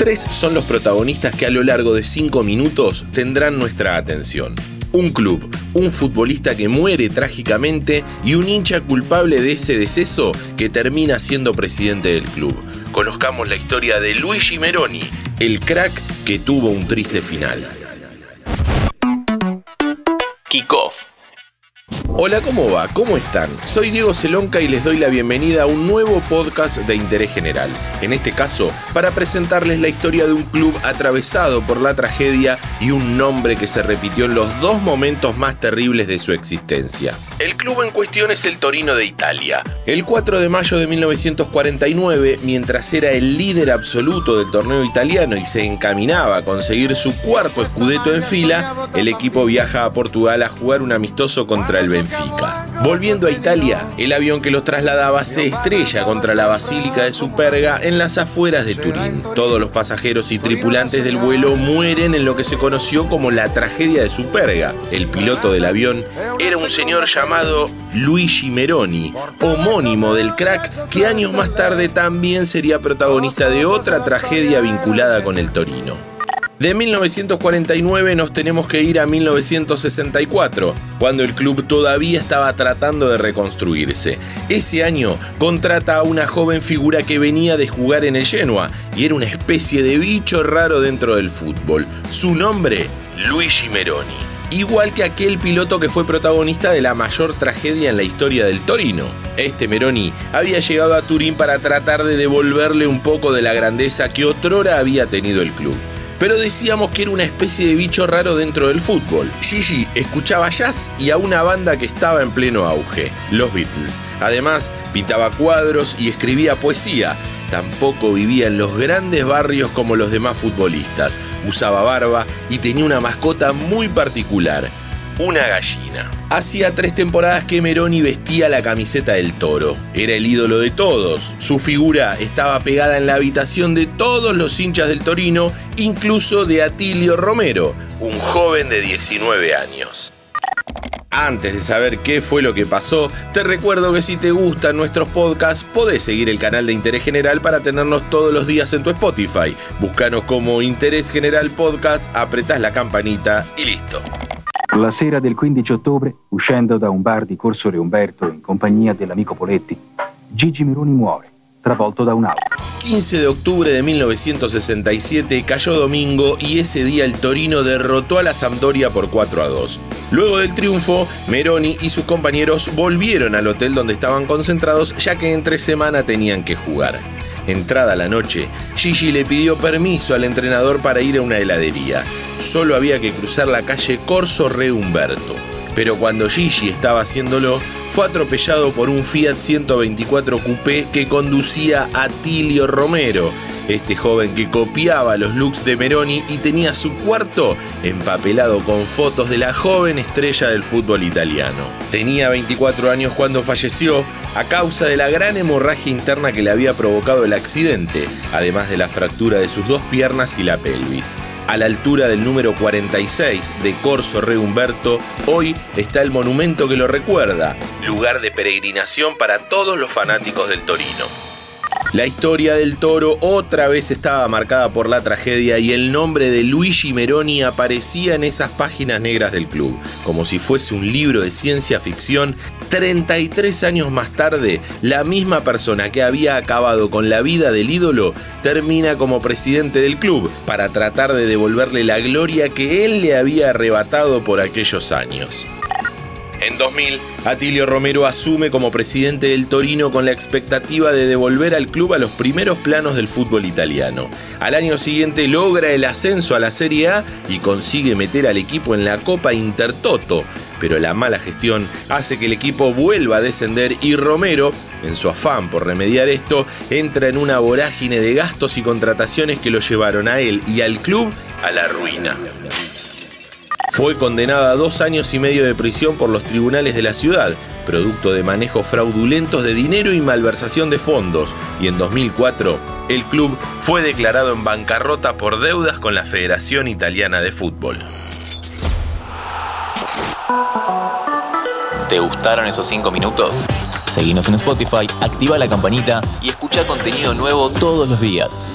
Tres son los protagonistas que a lo largo de cinco minutos tendrán nuestra atención. Un club, un futbolista que muere trágicamente y un hincha culpable de ese deceso que termina siendo presidente del club. Conozcamos la historia de Luigi Meroni, el crack que tuvo un triste final. Kickoff Hola, ¿cómo va? ¿Cómo están? Soy Diego Celonca y les doy la bienvenida a un nuevo podcast de interés general. En este caso, para presentarles la historia de un club atravesado por la tragedia y un nombre que se repitió en los dos momentos más terribles de su existencia. El club en cuestión es el Torino de Italia. El 4 de mayo de 1949, mientras era el líder absoluto del torneo italiano y se encaminaba a conseguir su cuarto escudeto en fila, el equipo viaja a Portugal a jugar un amistoso contra el Benfica. Volviendo a Italia, el avión que los trasladaba se estrella contra la Basílica de Superga en las afueras de Turín. Todos los pasajeros y tripulantes del vuelo mueren en lo que se conoció como la tragedia de Superga. El piloto del avión era un señor llamado Luigi Meroni, homónimo del crack que años más tarde también sería protagonista de otra tragedia vinculada con el Torino. De 1949 nos tenemos que ir a 1964, cuando el club todavía estaba tratando de reconstruirse. Ese año contrata a una joven figura que venía de jugar en el Genoa y era una especie de bicho raro dentro del fútbol. Su nombre, Luigi Meroni. Igual que aquel piloto que fue protagonista de la mayor tragedia en la historia del Torino. Este Meroni había llegado a Turín para tratar de devolverle un poco de la grandeza que otrora había tenido el club pero decíamos que era una especie de bicho raro dentro del fútbol. Gigi escuchaba jazz y a una banda que estaba en pleno auge, los Beatles. Además, pintaba cuadros y escribía poesía. Tampoco vivía en los grandes barrios como los demás futbolistas. Usaba barba y tenía una mascota muy particular, una gallina. Hacía tres temporadas que Meroni vestía la camiseta del toro. Era el ídolo de todos. Su figura estaba pegada en la habitación de todos los hinchas del Torino, incluso de Atilio Romero, un joven de 19 años. Antes de saber qué fue lo que pasó, te recuerdo que si te gustan nuestros podcasts, podés seguir el canal de Interés General para tenernos todos los días en tu Spotify. Búscanos como Interés General Podcast, apretás la campanita y listo. La sera del 15 ottobre, uscendo da un bar di Corso Re Umberto in compagnia dell'amico Poletti, Gigi Meroni muore, travolto da un'auto. 15 de octubre de 1967 cayó domingo y ese día el Torino derrotó a la Sampdoria por 4 a 2. Luego del triunfo, Meroni y sus compañeros volvieron al hotel donde estaban concentrados ya que entre semana tenían que jugar. Entrada la noche, Gigi le pidió permiso al entrenador para ir a una heladería. Solo había que cruzar la calle Corso Re Humberto. Pero cuando Gigi estaba haciéndolo, fue atropellado por un Fiat 124 Coupé que conducía a Tilio Romero, este joven que copiaba los looks de Meroni y tenía su cuarto empapelado con fotos de la joven estrella del fútbol italiano. Tenía 24 años cuando falleció a causa de la gran hemorragia interna que le había provocado el accidente, además de la fractura de sus dos piernas y la pelvis. A la altura del número 46 de Corso Re Humberto, hoy está el monumento que lo recuerda, lugar de peregrinación para todos los fanáticos del Torino. La historia del toro otra vez estaba marcada por la tragedia y el nombre de Luigi Meroni aparecía en esas páginas negras del club, como si fuese un libro de ciencia ficción. 33 años más tarde, la misma persona que había acabado con la vida del ídolo termina como presidente del club para tratar de devolverle la gloria que él le había arrebatado por aquellos años. En 2000, Atilio Romero asume como presidente del Torino con la expectativa de devolver al club a los primeros planos del fútbol italiano. Al año siguiente logra el ascenso a la Serie A y consigue meter al equipo en la Copa Intertoto, pero la mala gestión hace que el equipo vuelva a descender y Romero, en su afán por remediar esto, entra en una vorágine de gastos y contrataciones que lo llevaron a él y al club a la ruina. Fue condenada a dos años y medio de prisión por los tribunales de la ciudad, producto de manejos fraudulentos de dinero y malversación de fondos, y en 2004 el club fue declarado en bancarrota por deudas con la Federación Italiana de Fútbol. ¿Te gustaron esos cinco minutos? Seguinos en Spotify, activa la campanita y escucha contenido nuevo todos los días.